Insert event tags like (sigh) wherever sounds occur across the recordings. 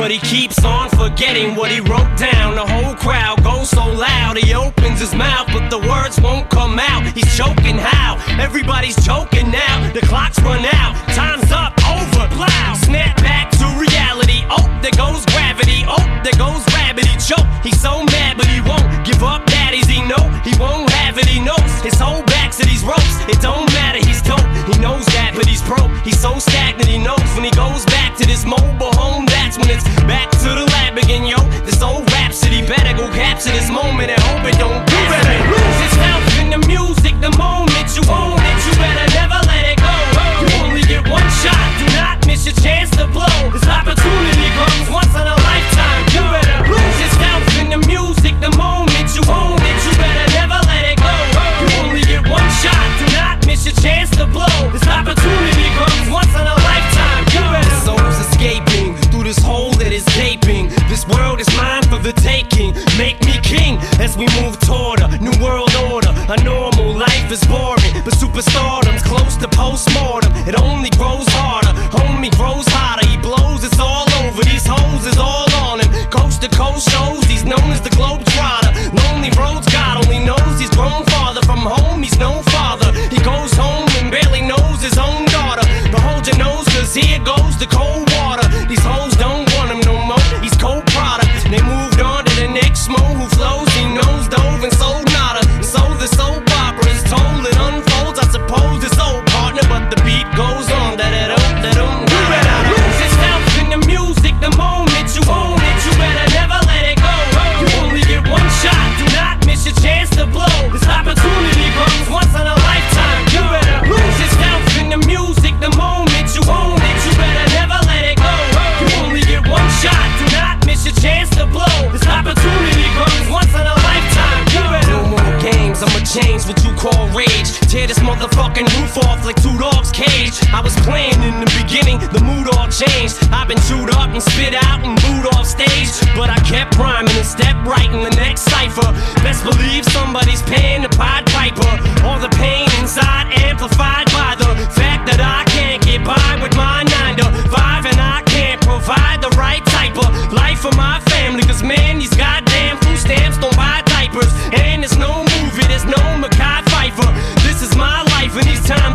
But he keeps on forgetting what he wrote down. The whole crowd goes so loud, he opens his mouth, but the words won't come out. He's choking how? Everybody's choking now. The clock's run out, time's up, over, plow. Snap back to reality. Oh, there goes gravity. Oh, there goes rabbit. He choke. He's so mad, but he won't give up. Daddies, he know he won't have it. He knows his whole back to these ropes. It don't matter. He's dope. He knows that, but he's broke. He's so stagnant, he knows when he goes back to this mobile home. That's when it's back to the lab again, yo. This old rhapsody better go capture this moment and hope it don't do it. Lose yourself in the music the moment you own it. You better never let it go. You only get one shot, do not miss your chance to blow.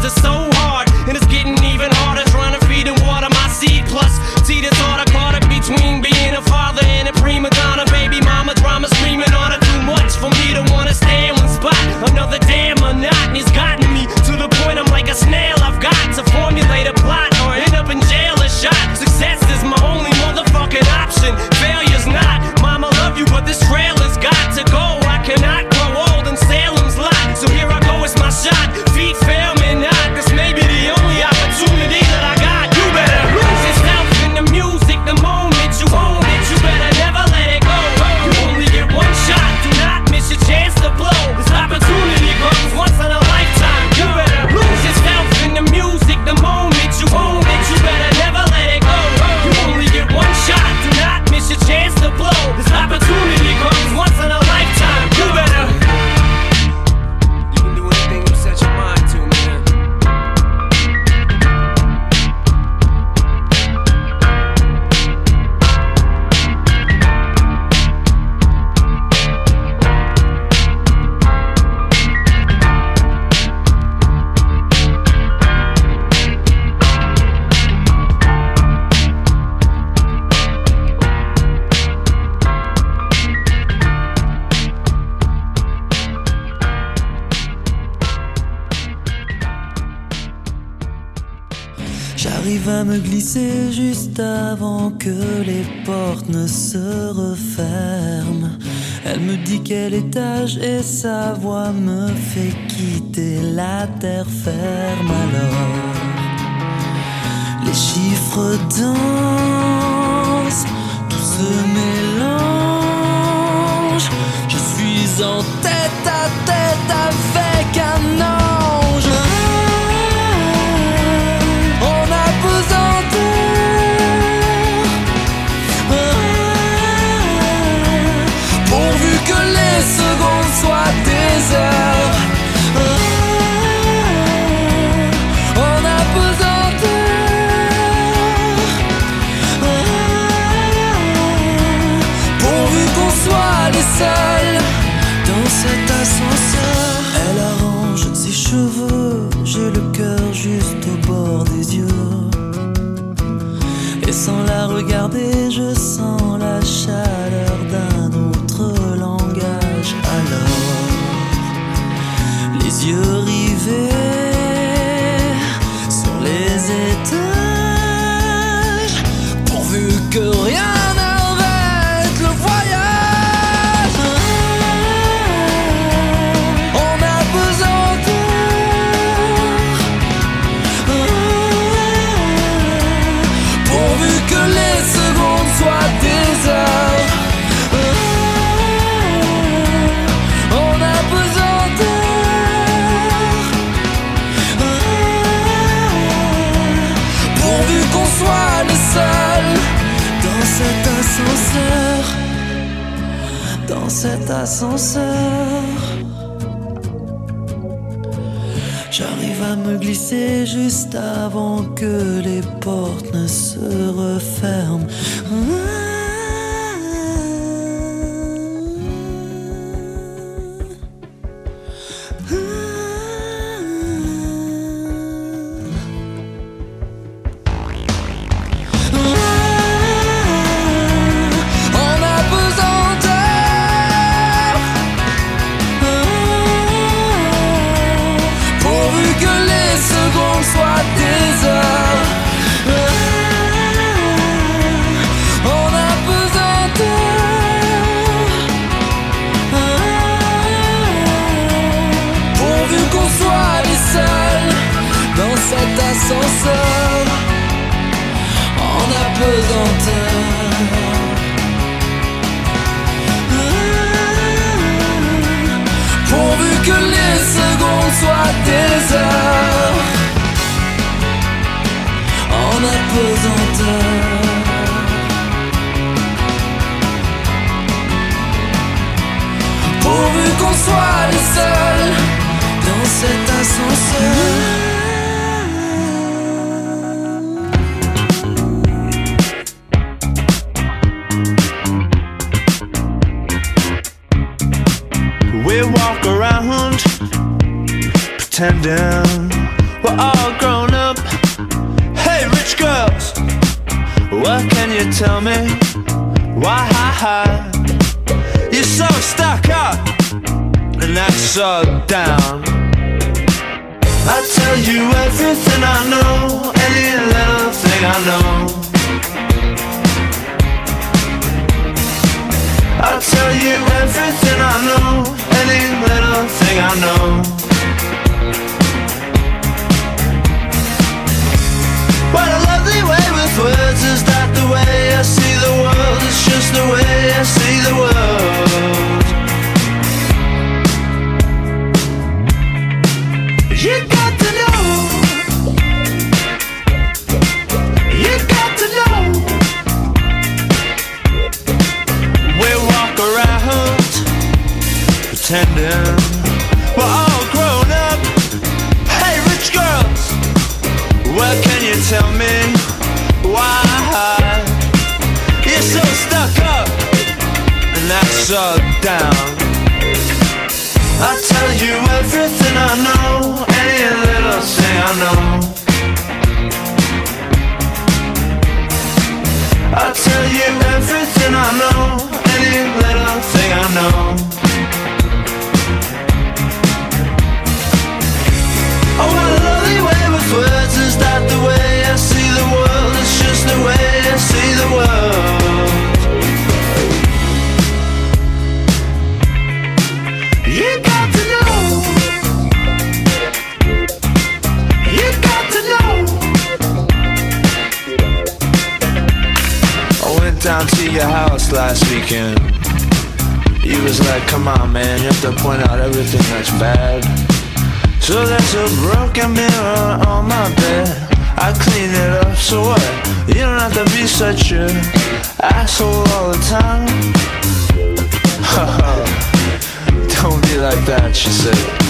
just so hard. sa voix me fait quitter la terre ferme alors. Les chiffres dansent, tout se mélange. Je suis en J'arrive à me glisser juste avant que les portes ne se referment. everything I know, any little thing I know. What a lovely way with words is that the way I see the world? It's just the way I see the world. pretending we're all grown up. Hey, rich girls, what can you tell me? Why you're so stuck up and that's all down? I'll tell you everything I know, any little thing I know. I'll tell you everything I know, any little thing I know. down to your house last weekend. You was like, come on man, you have to point out everything that's bad. So there's a broken mirror on my bed. I clean it up, so what? You don't have to be such a asshole all the time. (laughs) don't be like that, she said.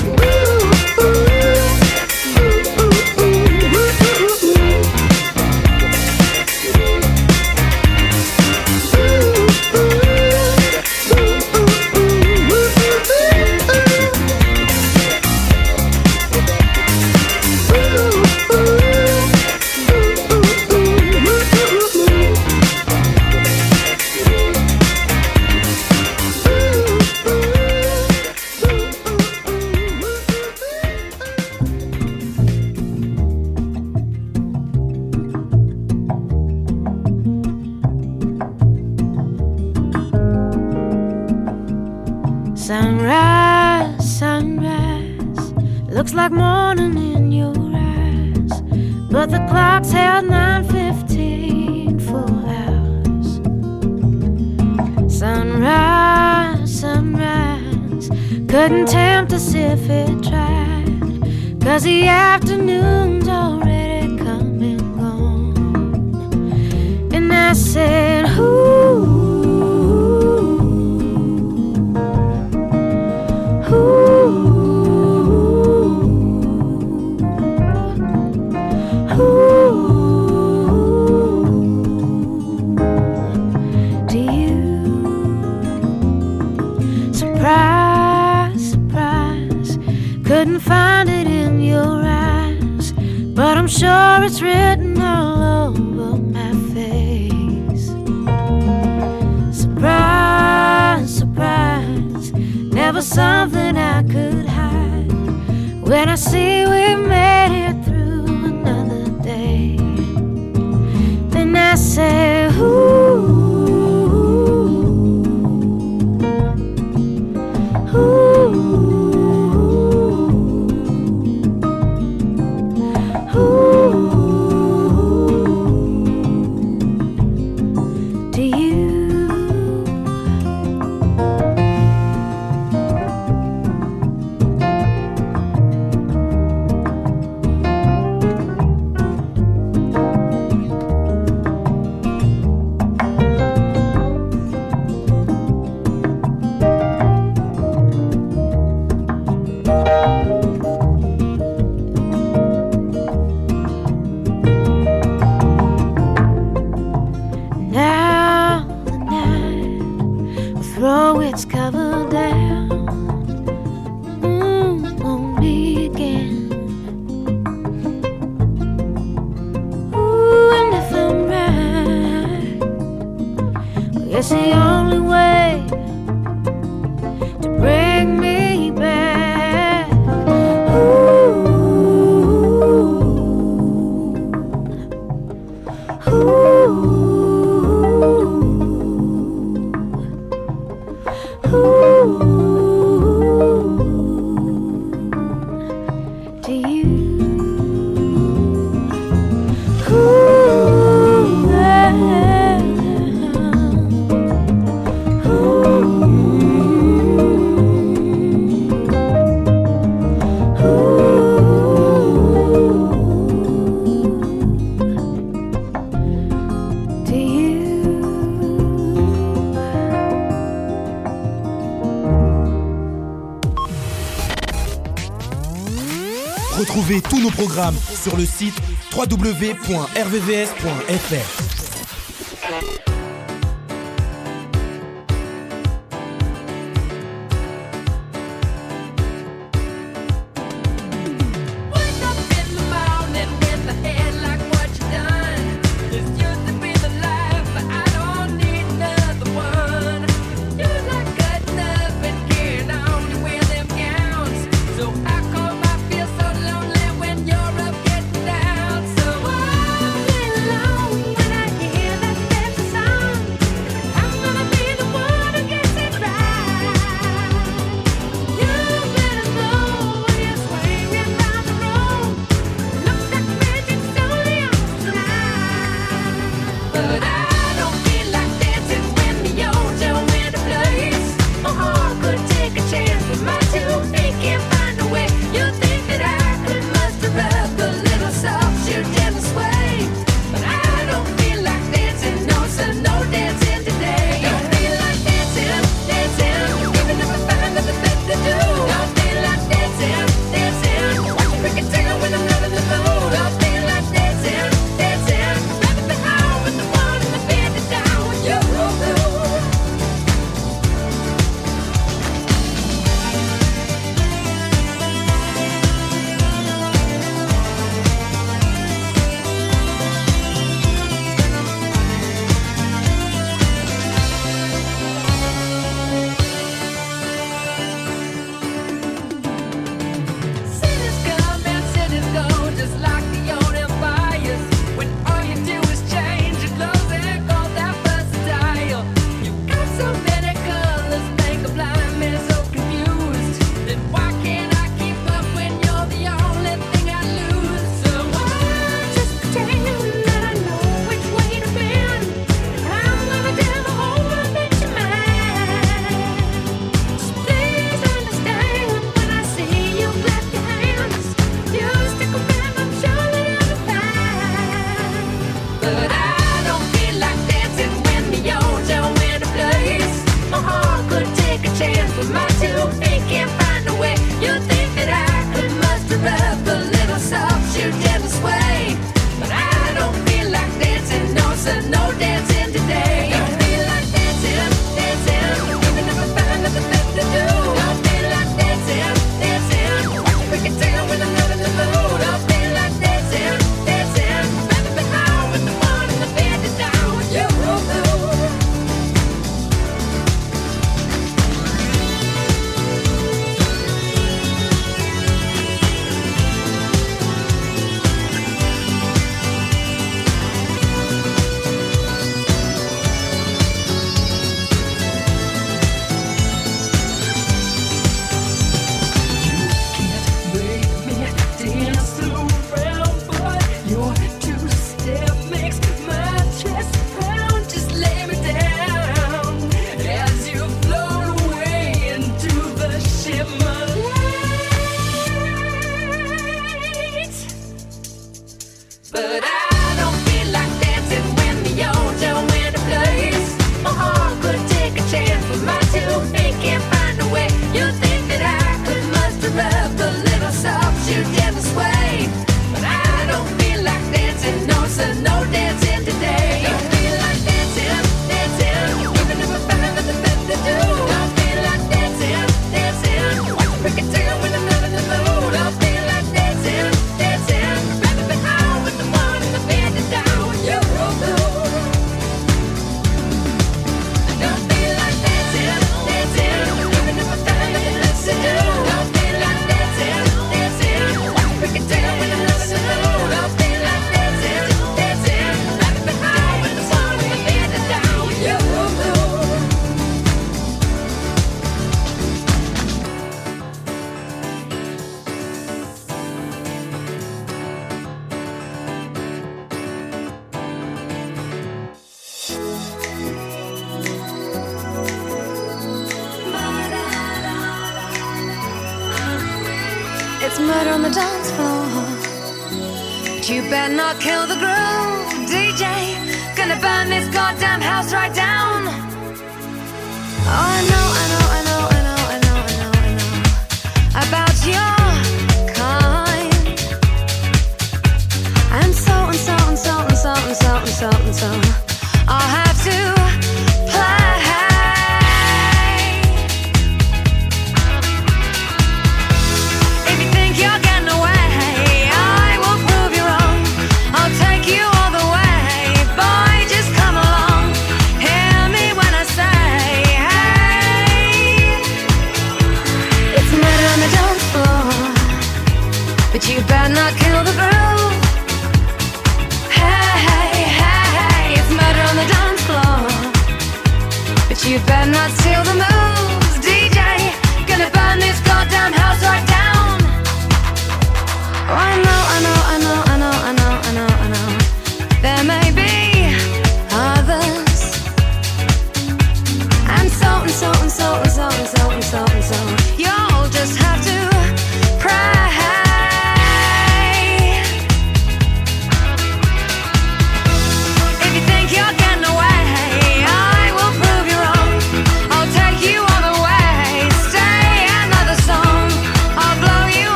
Sur le site www.rvvs.fr.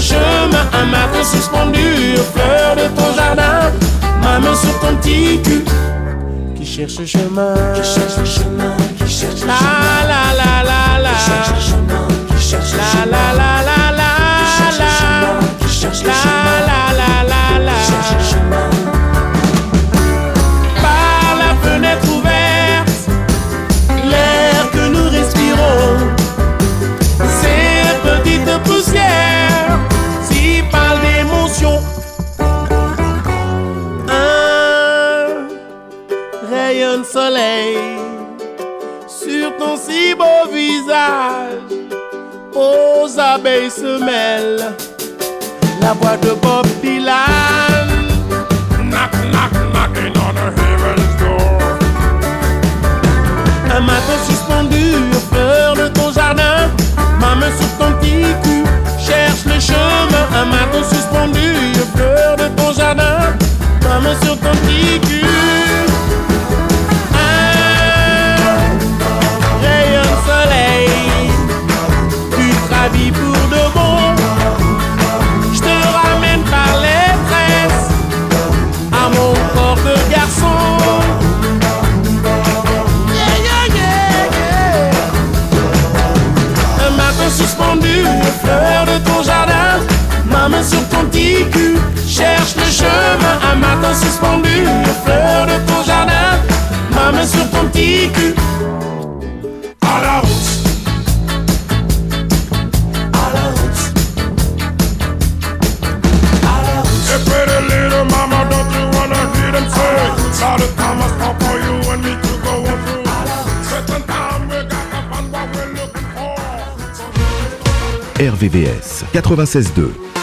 chemin, un matin suspendu aux fleurs de ton jardin, ma main sur ton petit cul. Qui cherche le chemin, qui cherche le chemin, qui cherche le la chemin, la la la la, qui cherche le chemin, qui cherche le la chemin, la la la la la voix de Bob Dylan. Knock, knock, knocking on the heaven's door. Un matin suspendu aux fleurs de ton jardin, ma main sur ton petit cul, cherche le chemin. Un matin suspendu aux fleurs de ton jardin, ma main sur ton petit cul. Matin suspendu, aux fleurs de ton jardin, ma main sur ton petit cul. À la route. À la route. À la route. Hey, pretty little mama, don't you wanna hear them say? Time for you and me to go on through. Certain time we got to find what we're looking for. RVVS 96.2.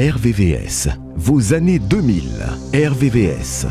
RVVS, vos années 2000. RVVS.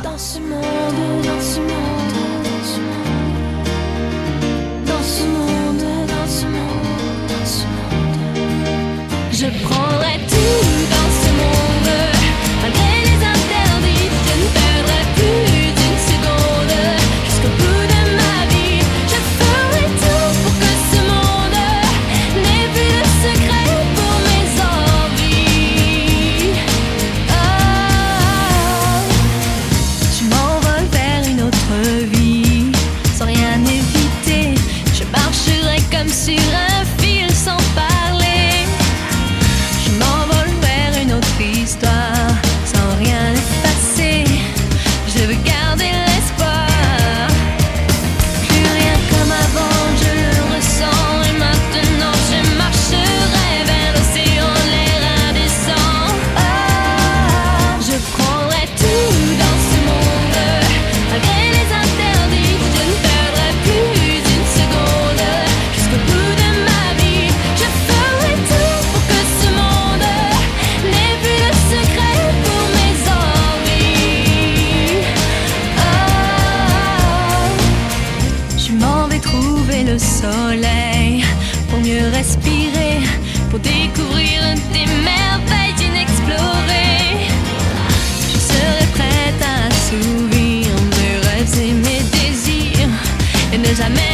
cause I met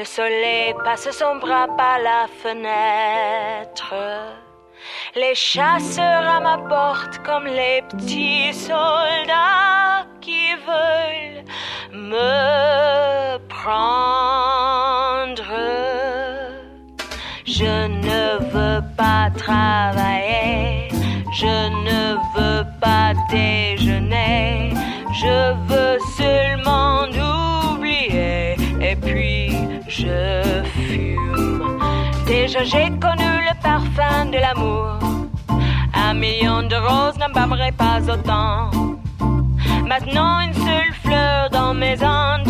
Le soleil passe son bras par la fenêtre. Les chasseurs à ma porte comme les petits soldats qui veulent me prendre. Je ne veux pas travailler, je ne veux pas déjeuner, je veux seulement je fume. Déjà j'ai connu le parfum de l'amour. Un million de roses n'embaumerait pas autant. Maintenant une seule fleur dans mes anges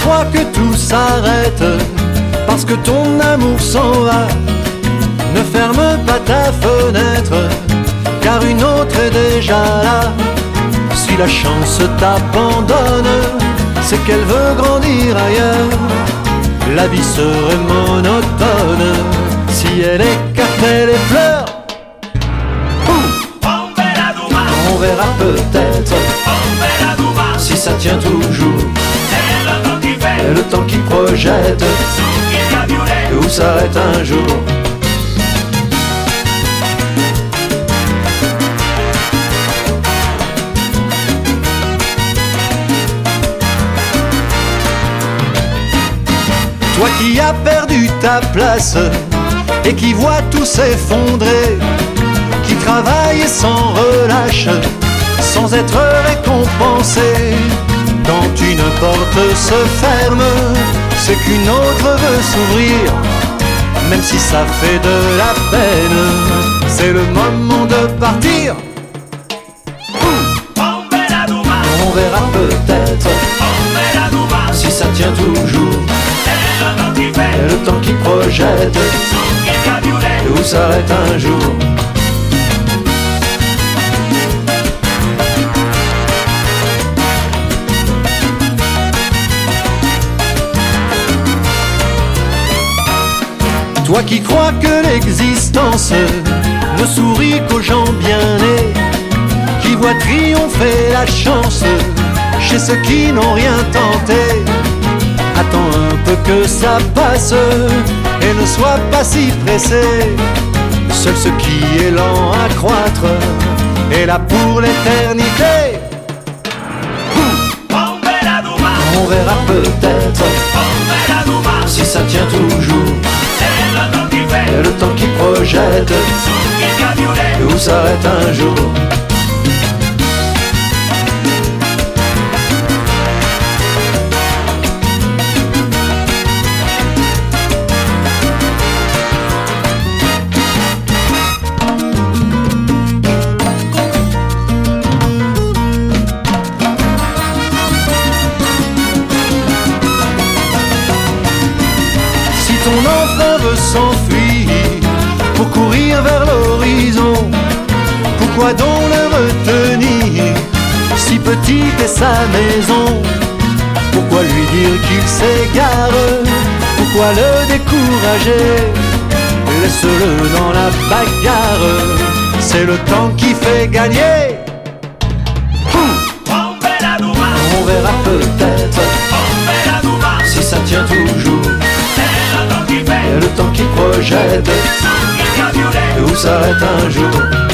crois que tout s'arrête parce que ton amour s'en va, ne ferme pas ta fenêtre, car une autre est déjà là. Si la chance t'abandonne, c'est qu'elle veut grandir ailleurs. La vie serait monotone si elle écartait les fleurs. On verra peut-être si ça tient toujours. Le temps qui projette où s'arrête un jour. Toi qui as perdu ta place et qui vois tout s'effondrer, qui travaille sans relâche, sans être récompensé. Quand une porte se ferme, c'est qu'une autre veut s'ouvrir, même si ça fait de la peine. C'est le moment de partir. On verra peut-être si ça tient toujours. Le temps qui projette où s'arrête un jour. Toi qui crois que l'existence ne sourit qu'aux gens bien nés, qui voient triompher la chance chez ceux qui n'ont rien tenté. Attends un peu que ça passe et ne sois pas si pressé. Seul ce qui est lent à croître est là pour l'éternité. On verra peut-être si ça tient toujours. Et le temps qui projette où s'arrête un jour. Pourquoi donc le retenir Si petite est sa maison, pourquoi lui dire qu'il s'égare? Pourquoi le décourager? Laisse-le dans la bagarre, c'est le temps qui fait gagner. On verra peut-être si ça tient toujours. Et le temps qui projette où s'arrête un jour?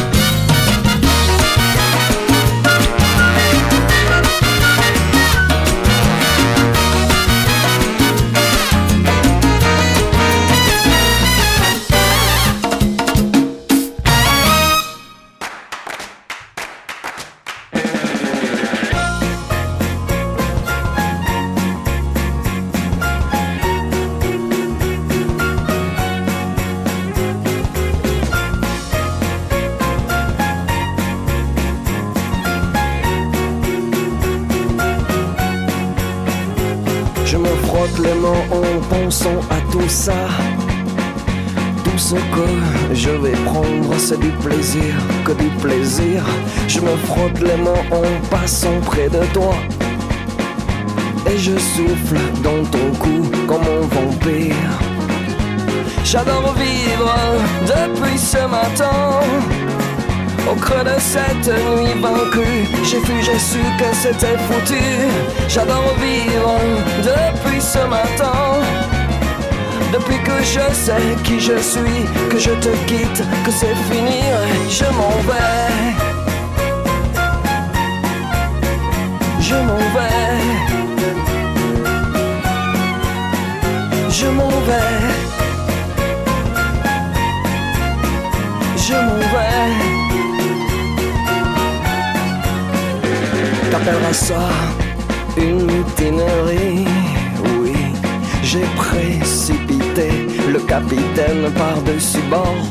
Mains en pensant à tout ça. Tout ce que je vais prendre, c'est du plaisir, que du plaisir. Je me frotte les mains en passant près de toi. Et je souffle dans ton cou comme un vampire. J'adore vivre depuis ce matin. Au creux de cette nuit vaincue, j'ai vu, j'ai su que c'était foutu. J'adore vivre depuis ce matin. Depuis que je sais qui je suis, que je te quitte, que c'est fini, je m'en vais. Je m'en vais. Je m'en vais. Je m'en vais. T'appelleras ça une mutinerie, oui. J'ai précipité le capitaine par-dessus bord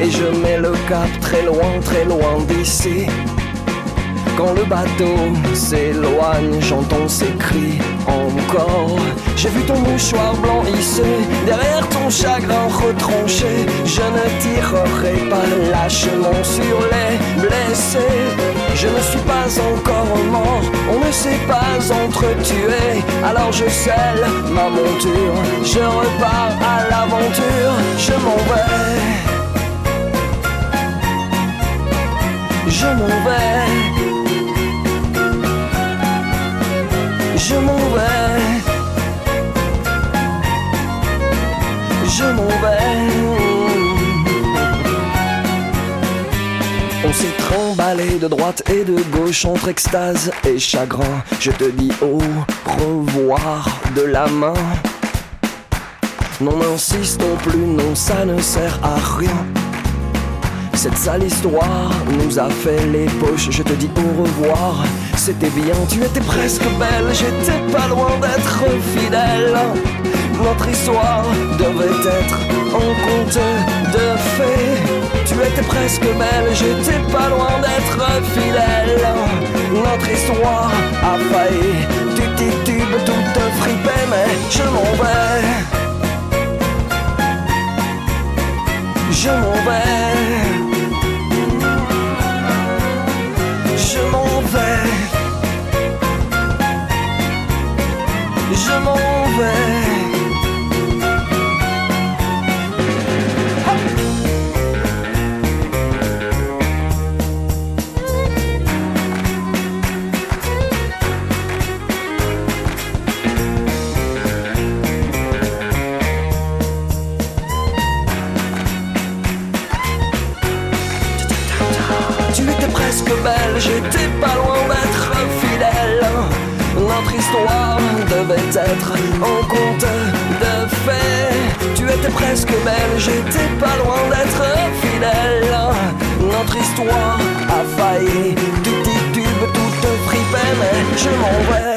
et je mets le cap très loin, très loin d'ici. Quand le bateau s'éloigne, j'entends ses cris encore. J'ai vu ton mouchoir blanc hissé derrière ton chagrin retranché. Je ne tirerai pas lâchement sur les blessés. Je ne suis pas encore mort, on ne s'est pas entretué. Alors je scelle ma monture, je repars à l'aventure, je m'en vais. Je m'en vais. Je m'en vais. Je m'en vais. Tremballé de droite et de gauche entre extase et chagrin. Je te dis au revoir de la main. Non, n'insistons plus, non, ça ne sert à rien. Cette sale histoire nous a fait les poches, je te dis au revoir. C'était bien, tu étais presque belle, j'étais pas loin d'être fidèle. Notre histoire devait être un conte de fées. Tu étais presque belle, j'étais pas loin d'être fidèle. Notre histoire a failli, tu titubes toute fripée, mais je m'en vais. Je m'en vais. J'étais pas loin d'être fidèle. Notre histoire devait être un conte de fées. Tu étais presque belle, j'étais pas loin d'être fidèle. Notre histoire a failli, tout titube, toute fripée, mais je m'en vais.